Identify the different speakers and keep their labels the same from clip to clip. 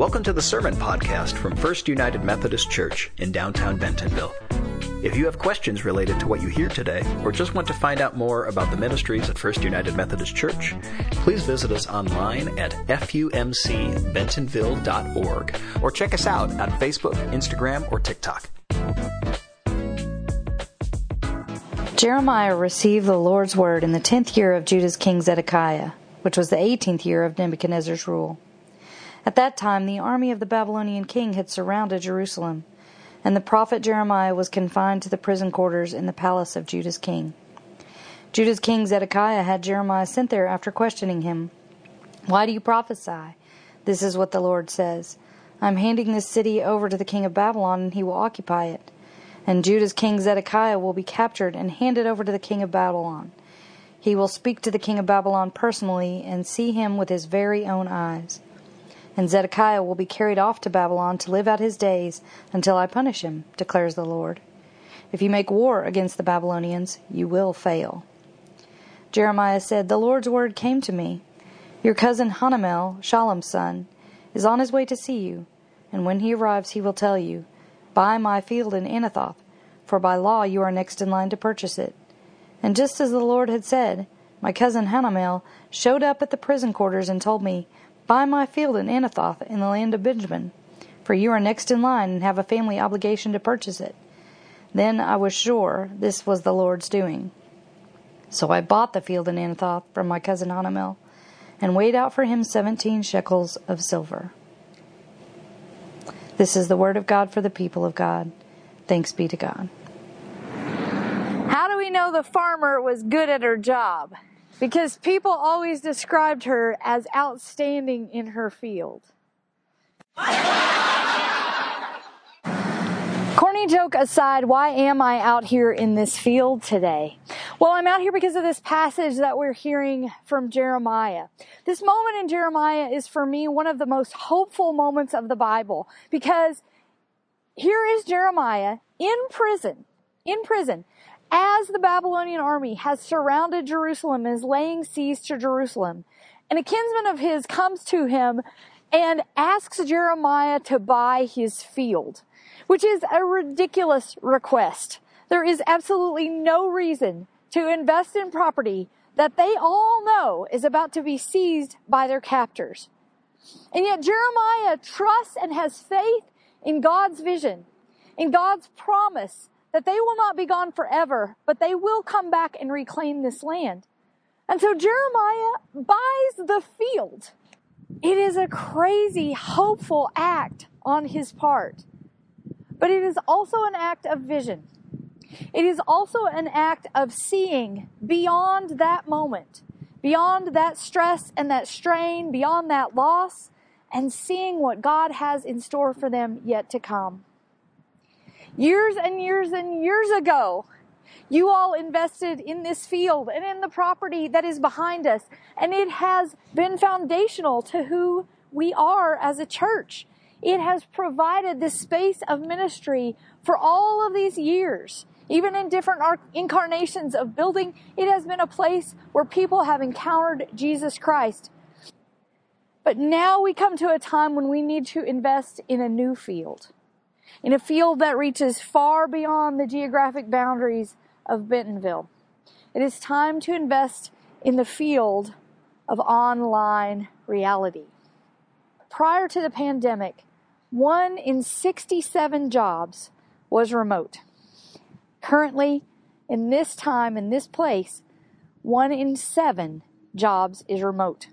Speaker 1: Welcome to the Sermon Podcast from First United Methodist Church in downtown Bentonville. If you have questions related to what you hear today, or just want to find out more about the ministries at First United Methodist Church, please visit us online at fumcbentonville.org or check us out on Facebook, Instagram, or TikTok.
Speaker 2: Jeremiah received the Lord's word in the tenth year of Judah's king Zedekiah, which was the eighteenth year of Nebuchadnezzar's rule. At that time, the army of the Babylonian king had surrounded Jerusalem, and the prophet Jeremiah was confined to the prison quarters in the palace of Judah's king. Judah's king Zedekiah had Jeremiah sent there after questioning him. Why do you prophesy? This is what the Lord says I'm handing this city over to the king of Babylon, and he will occupy it. And Judah's king Zedekiah will be captured and handed over to the king of Babylon. He will speak to the king of Babylon personally and see him with his very own eyes and Zedekiah will be carried off to Babylon to live out his days until I punish him, declares the Lord. If you make war against the Babylonians, you will fail. Jeremiah said, The Lord's word came to me. Your cousin Hanamel, Shallum's son, is on his way to see you, and when he arrives, he will tell you, Buy my field in Anathoth, for by law you are next in line to purchase it. And just as the Lord had said, my cousin Hanamel showed up at the prison quarters and told me, Buy my field in Anathoth in the land of Benjamin, for you are next in line and have a family obligation to purchase it. Then I was sure this was the Lord's doing. So I bought the field in Anathoth from my cousin Hanamel, and weighed out for him seventeen shekels of silver. This is the word of God for the people of God. Thanks be to God.
Speaker 3: How do we know the farmer was good at her job? Because people always described her as outstanding in her field. Corny joke aside, why am I out here in this field today? Well, I'm out here because of this passage that we're hearing from Jeremiah. This moment in Jeremiah is for me one of the most hopeful moments of the Bible because here is Jeremiah in prison, in prison, as the Babylonian army has surrounded Jerusalem and is laying siege to Jerusalem, and a kinsman of his comes to him and asks Jeremiah to buy his field, which is a ridiculous request. There is absolutely no reason to invest in property that they all know is about to be seized by their captors. And yet Jeremiah trusts and has faith in God's vision, in God's promise that they will not be gone forever, but they will come back and reclaim this land. And so Jeremiah buys the field. It is a crazy, hopeful act on his part. But it is also an act of vision. It is also an act of seeing beyond that moment, beyond that stress and that strain, beyond that loss, and seeing what God has in store for them yet to come years and years and years ago. You all invested in this field and in the property that is behind us, and it has been foundational to who we are as a church. It has provided this space of ministry for all of these years. Even in different incarnations of building, it has been a place where people have encountered Jesus Christ. But now we come to a time when we need to invest in a new field in a field that reaches far beyond the geographic boundaries of Bentonville. It is time to invest in the field of online reality. Prior to the pandemic, one in 67 jobs was remote. Currently, in this time, in this place, one in seven jobs is remote.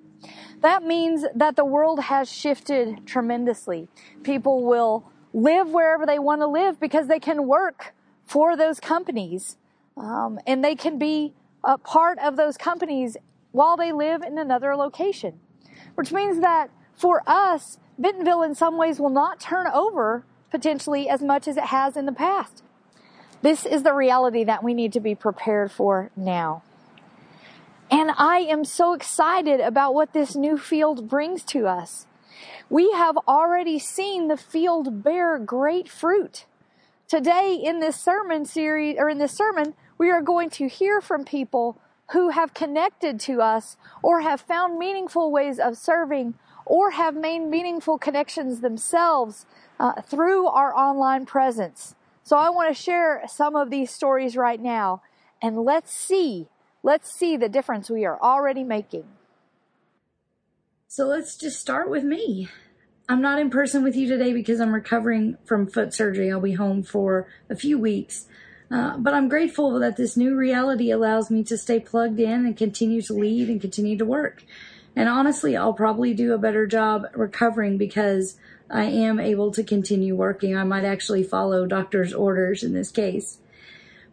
Speaker 3: That means that the world has shifted tremendously. People will live wherever they want to live because they can work for those companies um, and they can be a part of those companies while they live in another location. Which means that for us, Bentonville in some ways will not turn over potentially as much as it has in the past. This is the reality that we need to be prepared for now. And I am so excited about what this new field brings to us we have already seen the field bear great fruit. Today in this sermon series, or in this sermon, we are going to hear from people who have connected to us or have found meaningful ways of serving
Speaker 4: or have made meaningful connections themselves uh, through our online presence. So I want to share some of these stories right now and let's see, let's see the difference we are already making.
Speaker 3: So let's just start with me. I'm not in person with you today because I'm recovering from foot surgery. I'll be home for a few weeks. Uh, but I'm grateful that this new reality allows me to stay plugged in and continue to lead and continue to work. And honestly, I'll probably do a better job recovering because I am able to continue working. I might actually follow doctor's orders in this case.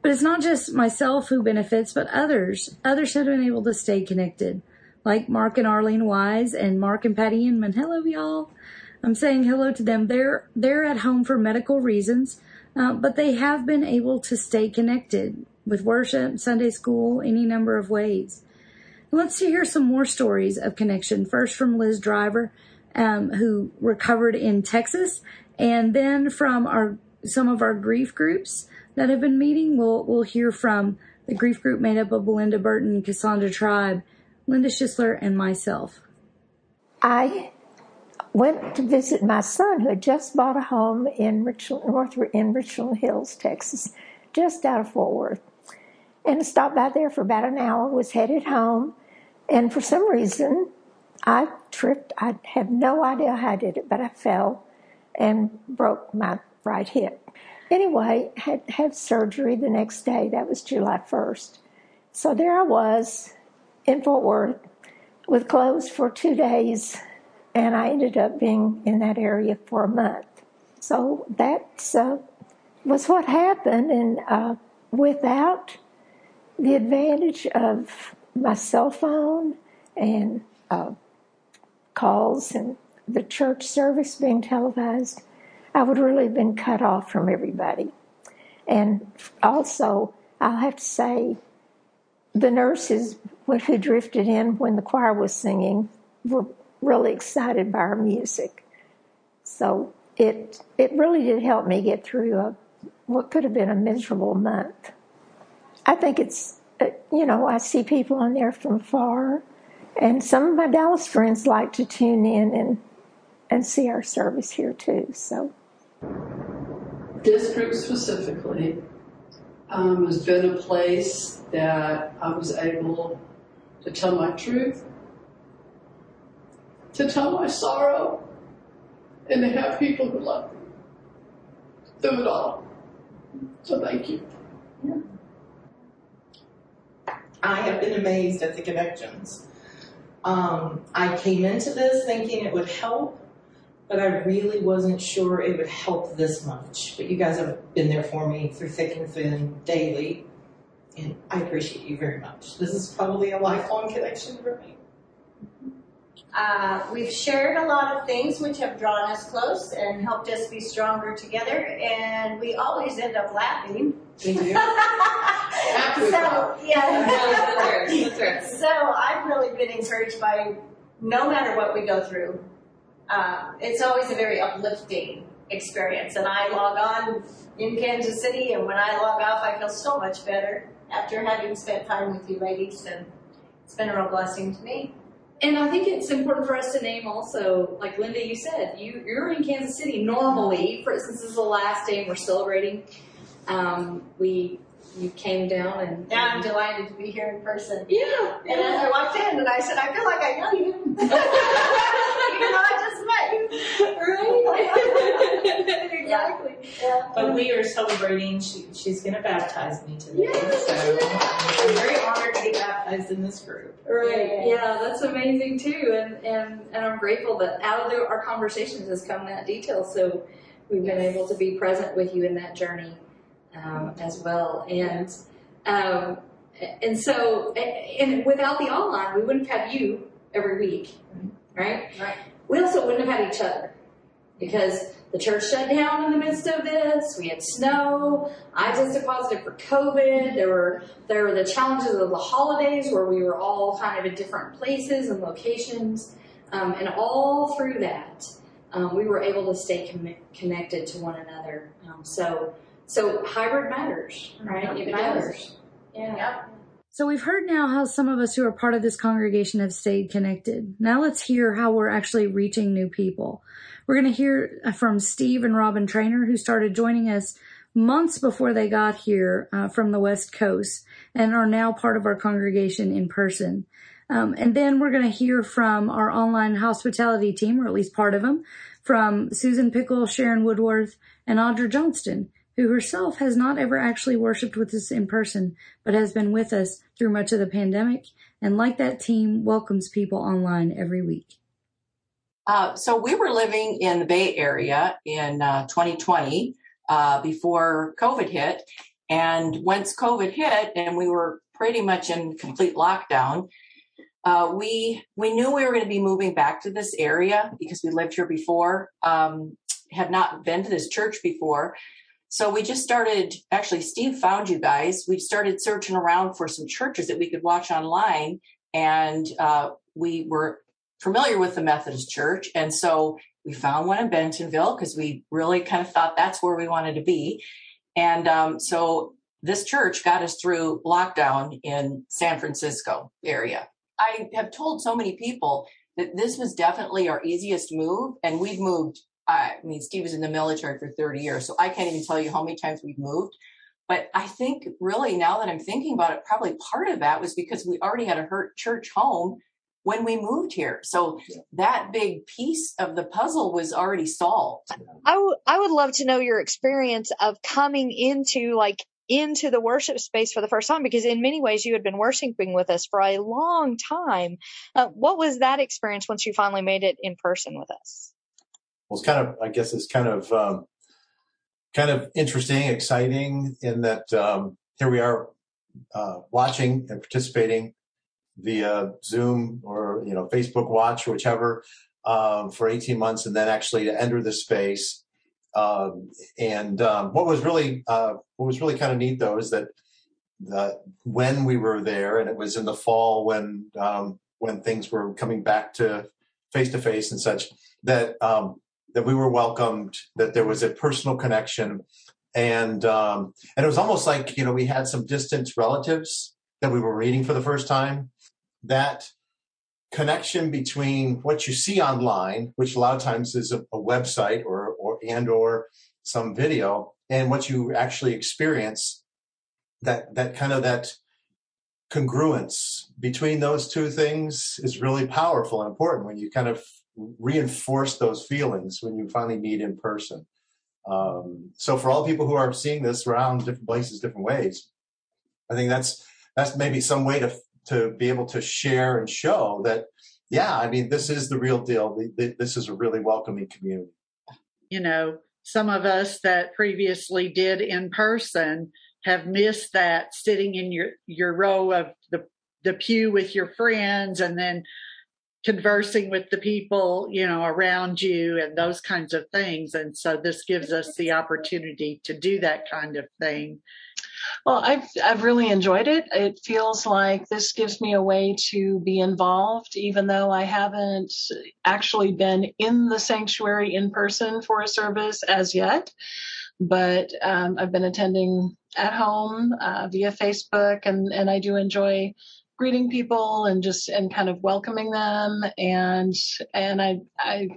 Speaker 3: But it's not just myself who benefits, but others. Others have been able to stay connected, like Mark and Arlene Wise and Mark and Patty Inman. Hello, y'all. I'm saying hello to them. They're they're at home for medical reasons, uh, but they have been able to stay connected with worship, Sunday school, any number of ways. Let's hear some more stories of connection. First from Liz Driver, um, who recovered in Texas, and then from our some of our grief groups that have been meeting. We'll we'll hear from the grief group made up of Belinda Burton, Cassandra Tribe, Linda Schisler, and myself.
Speaker 5: I went to visit my son who had just bought a home in Richland, North in Richland Hills, Texas, just out of Fort Worth. And stopped by there for about an hour, was headed home, and for some reason I tripped. I have no idea how I did it, but I fell and broke my right hip. Anyway, had had surgery the next day. That was July 1st. So there I was in Fort Worth with clothes for two days and I ended up being in that area for a month. So that uh, was what happened, and uh, without the advantage of my cell phone and uh, calls and the church service being televised, I would really have been cut off from everybody. And also, I'll have to say, the nurses who drifted in when the choir was singing were really excited by our music. So it it really did help me get through a what could have been a miserable month. I think it's uh, you know I see people on there from far, and some of my Dallas friends like to tune in and and see our service here too. So
Speaker 6: this group specifically um, has been a place that I was able to tell my truth to tell my sorrow and to have people who love me through it all. So thank you. Yeah.
Speaker 7: I have been amazed at the connections. Um, I came into this thinking it would help, but I really wasn't sure it would help this much. But you guys have been there for me through thick and thin daily, and I appreciate you very much. This is probably a lifelong connection for me.
Speaker 8: Uh, we've shared a lot of things which have drawn us close and helped us be stronger together, and we always end up laughing. so yeah, so I've really been encouraged by no matter what we go through. Uh, it's always a very uplifting experience, and I log on in Kansas City, and when I log off, I feel so much better after having spent time with you ladies, and it's been a real blessing to me.
Speaker 9: And I think it's important for us to name also, like Linda, you said, you, you're in Kansas City normally. For instance, this is the last day and we're celebrating. Um, we you came down and
Speaker 8: yeah, I'm delighted to be here in person.
Speaker 9: Yeah.
Speaker 8: And yeah. as I walked in and I said, I feel like I know you. Even though I just met
Speaker 7: you. Right. exactly. Yeah. But we are celebrating. She, she's going to baptize me today. So I'm very honored to be baptized in this group.
Speaker 9: Right. Yeah, that's amazing too. And, and, and I'm grateful that out of the, our conversations has come that detail. So we've been able to be present with you in that journey um, as well. And um, and so, and without the online, we wouldn't have had you every week, right?
Speaker 8: Right.
Speaker 9: We also wouldn't have had each other because the church shut down in the midst of this. We had snow. I tested positive for COVID. There were there were the challenges of the holidays where we were all kind of at different places and locations, um, and all through that, um, we were able to stay com- connected to one another. Um, so so hybrid matters, right? It,
Speaker 8: it
Speaker 9: matters.
Speaker 8: Yeah. Yep.
Speaker 2: So we've heard now how some of us who are part of this congregation have stayed connected. Now let's hear how we're actually reaching new people. We're going to hear from Steve and Robin Trainer, who started joining us months before they got here uh, from the West Coast and are now part of our congregation in person. Um, and then we're going to hear from our online hospitality team, or at least part of them, from Susan Pickle, Sharon Woodworth, and Audra Johnston, who herself has not ever actually worshiped with us in person, but has been with us through much of the pandemic, and like that team, welcomes people online every week.
Speaker 10: Uh, so we were living in the Bay Area in uh, 2020 uh, before COVID hit, and once COVID hit, and we were pretty much in complete lockdown. Uh, we we knew we were going to be moving back to this area because we lived here before, um, had not been to this church before, so we just started, actually, Steve found you guys. We started searching around for some churches that we could watch online. And uh, we were familiar with the Methodist Church. And so we found one in Bentonville because we really kind of thought that's where we wanted to be. And um, so this church got us through lockdown in San Francisco area. I have told so many people that this was definitely our easiest move, and we've moved I mean, Steve was in the military for 30 years, so I can't even tell you how many times we've moved. But I think really now that I'm thinking about it, probably part of that was because we already had a hurt church home when we moved here. So that big piece of the puzzle was already solved.
Speaker 3: I, w- I would love to know your experience of coming into like into the worship space for the first time because in many ways you had been worshiping with us for a long time. Uh, what was that experience once you finally made it in person with us?
Speaker 11: Well, it's kind of, I guess it's kind of, um, kind of interesting, exciting in that, um, here we are, uh, watching and participating via Zoom or, you know, Facebook watch whichever, um, for 18 months and then actually to enter the space. Um, and, um, what was really, uh, what was really kind of neat though is that, the, when we were there and it was in the fall when, um, when things were coming back to face to face and such that, um, that we were welcomed, that there was a personal connection, and um, and it was almost like you know we had some distant relatives that we were meeting for the first time. That connection between what you see online, which a lot of times is a, a website or or and or some video, and what you actually experience. That that kind of that congruence between those two things is really powerful and important when you kind of reinforce those feelings when you finally meet in person. Um, so for all people who are seeing this around different places, different ways, I think that's that's maybe some way to to be able to share and show that, yeah, I mean, this is the real deal. This is a really welcoming community.
Speaker 12: You know, some of us that previously did in person have missed that sitting in your your row of the the pew with your friends and then conversing with the people, you know, around you and those kinds of things. And so this gives us the opportunity to do that kind of thing.
Speaker 13: Well, I've I've really enjoyed it. It feels like this gives me a way to be involved, even though I haven't actually been in the sanctuary in person for a service as yet. But um, I've been attending at home uh, via Facebook, and and I do enjoy greeting people and just and kind of welcoming them. And and I I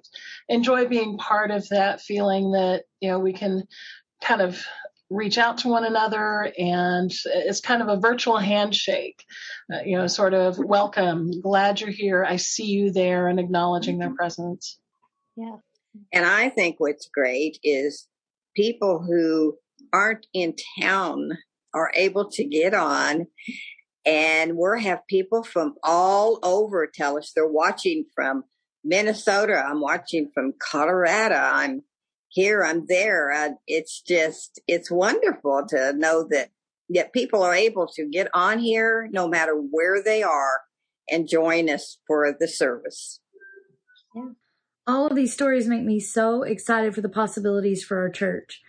Speaker 13: enjoy being part of that feeling that you know we can kind of reach out to one another. And it's kind of a virtual handshake uh, you know sort of welcome glad you're here. I see you there and acknowledging their presence.
Speaker 3: Yeah.
Speaker 14: And i think what's great is people who aren't in town are able to get on and we have people from all over tell us they're watching from Minnesota. I'm watching from Colorado. I'm here. I'm there. Uh, it's just, it's wonderful to know that, that people are able to get on here no matter where they are and join us for the service.
Speaker 2: Yeah. All of these stories make me so excited for the possibilities for our church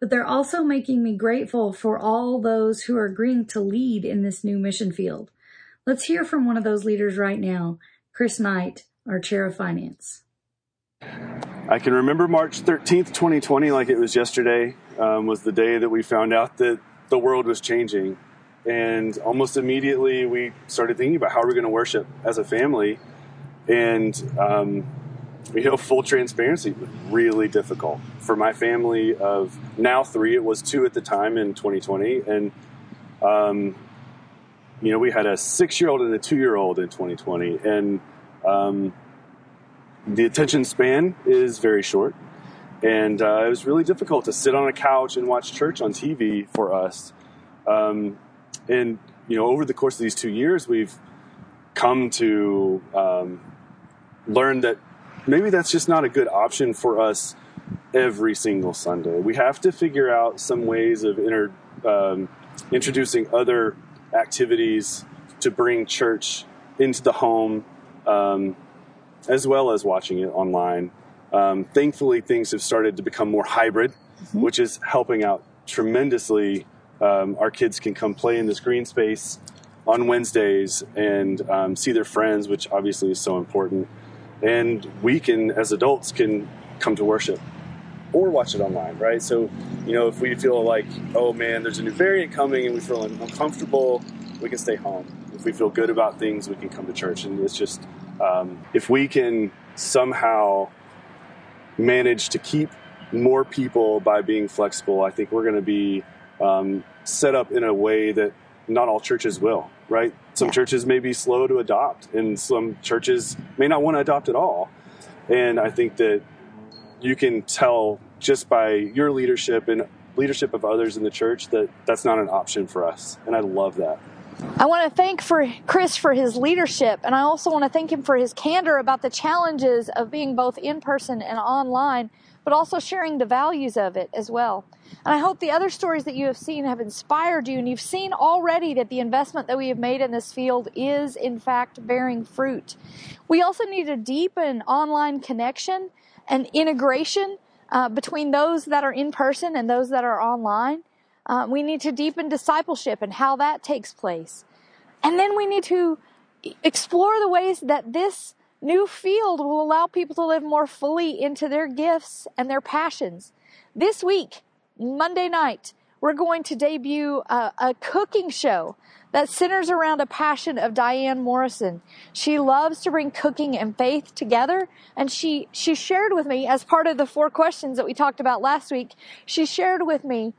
Speaker 2: but they're also making me grateful for all those who are agreeing to lead in this new mission field. Let's hear from one of those leaders right now, Chris Knight, our chair of finance.
Speaker 15: I can remember March 13th, 2020, like it was yesterday, um, was the day that we found out that the world was changing. and almost immediately we started thinking about how are we going to worship as a family. And um, you know, full transparency, really difficult for my family of now three. It was two at the time in 2020, and um, you know, we had a six-year-old and a two-year-old in 2020, and um, the attention span is very short. And uh, it was really difficult to sit on a couch and watch church on TV for us. Um, and you know, over the course of these two years, we've come to um, learn that maybe that's just not a good option for us every single Sunday. We have to figure out some ways of inter, um, introducing other activities to bring church into the home, um, as well as watching it online. Um, thankfully, things have started to become more hybrid, mm-hmm. which is helping out tremendously. Um, our kids can come play in this green space on Wednesdays and um, see their friends, which obviously is so important and we can as adults can come to worship or watch it online right? So you know if we feel like oh man there's a new variant coming and we feel uncomfortable we can stay home. If we feel good about things we can come to church. And it's just um, if we can somehow manage to keep more people by being flexible i think we're going to be um, set up in a way that not all churches will right? Some yeah. churches may be slow to adopt, and some churches may not want to adopt at all. And I think that you can tell just by your leadership and leadership of others in the church that that's not an option for us. And I love that.
Speaker 3: I want to thank for Chris for his leadership, and I also want to thank him for his candor about the challenges of being both in person and online, but also sharing the values of it as well. And I hope the other stories that you have seen have inspired you, and you've seen already that the investment that we have made in this field is, in fact, bearing fruit. We also need to deepen online connection and integration uh, between those that are in person and those that are online. Uh, we need to deepen discipleship and how that takes place. And then we need to explore the ways that this new field will allow people to live more fully into their gifts and their passions. This week, Monday night, we're going to debut a, a, cooking show that centers around a passion of Diane Morrison. She loves to bring cooking and faith together, and she she shared with me as part of the four questions that we talked about last week. She shared with me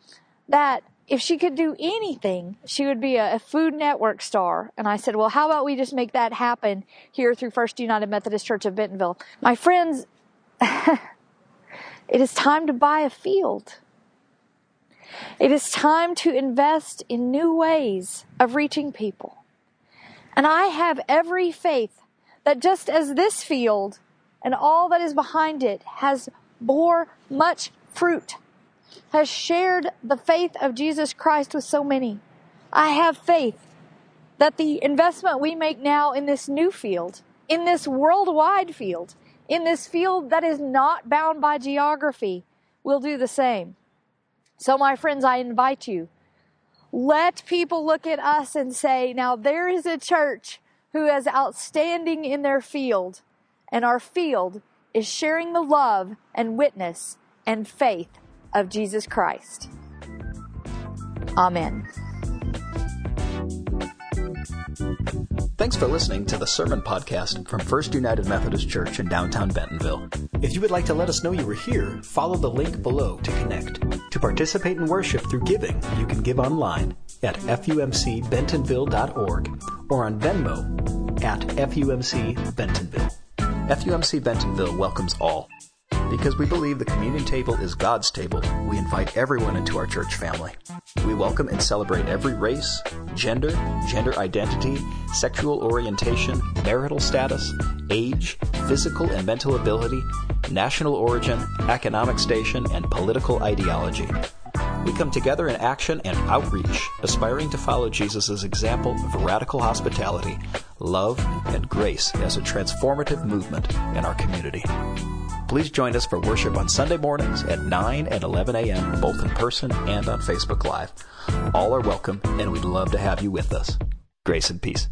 Speaker 3: that if she could do anything, she would be a, a Food Network star. And I said, well, how about we just make that happen here through First United Methodist Church of Bentonville? My friends, it is time to buy a field. It is time to invest in new ways of reaching people. And I have every faith that just as this field and all that is behind it has bore much fruit, has shared the faith of Jesus Christ with so many, I have faith that the investment we make now in this new field, in this worldwide field, in this field that is not bound by geography, will do the same. So, my friends, I invite you. Let people look at us and say, now there is a church who is outstanding in their field, and our field is sharing the love and witness and faith of Jesus Christ. Amen.
Speaker 1: Thanks for listening to the Sermon Podcast from First United Methodist Church in downtown Bentonville. If you would like to let us know you were here, follow the link below to connect. To participate in worship through giving, you can give online at fumcbentonville.org or on Venmo at FUMC Bentonville. FUMC Bentonville welcomes all. Because we believe the communion table is God's table, we invite everyone into our church family. We welcome and celebrate every race, gender, gender identity, sexual orientation, marital status, age, physical and mental ability, national origin, economic station, and political ideology. We come together in action and outreach, aspiring to follow Jesus' example of radical hospitality, love, and grace as a transformative movement in our community. Please join us for worship on Sunday mornings at 9 and 11 a.m., both in person and on Facebook Live. All are welcome, and we'd love to have you with us. Grace and peace.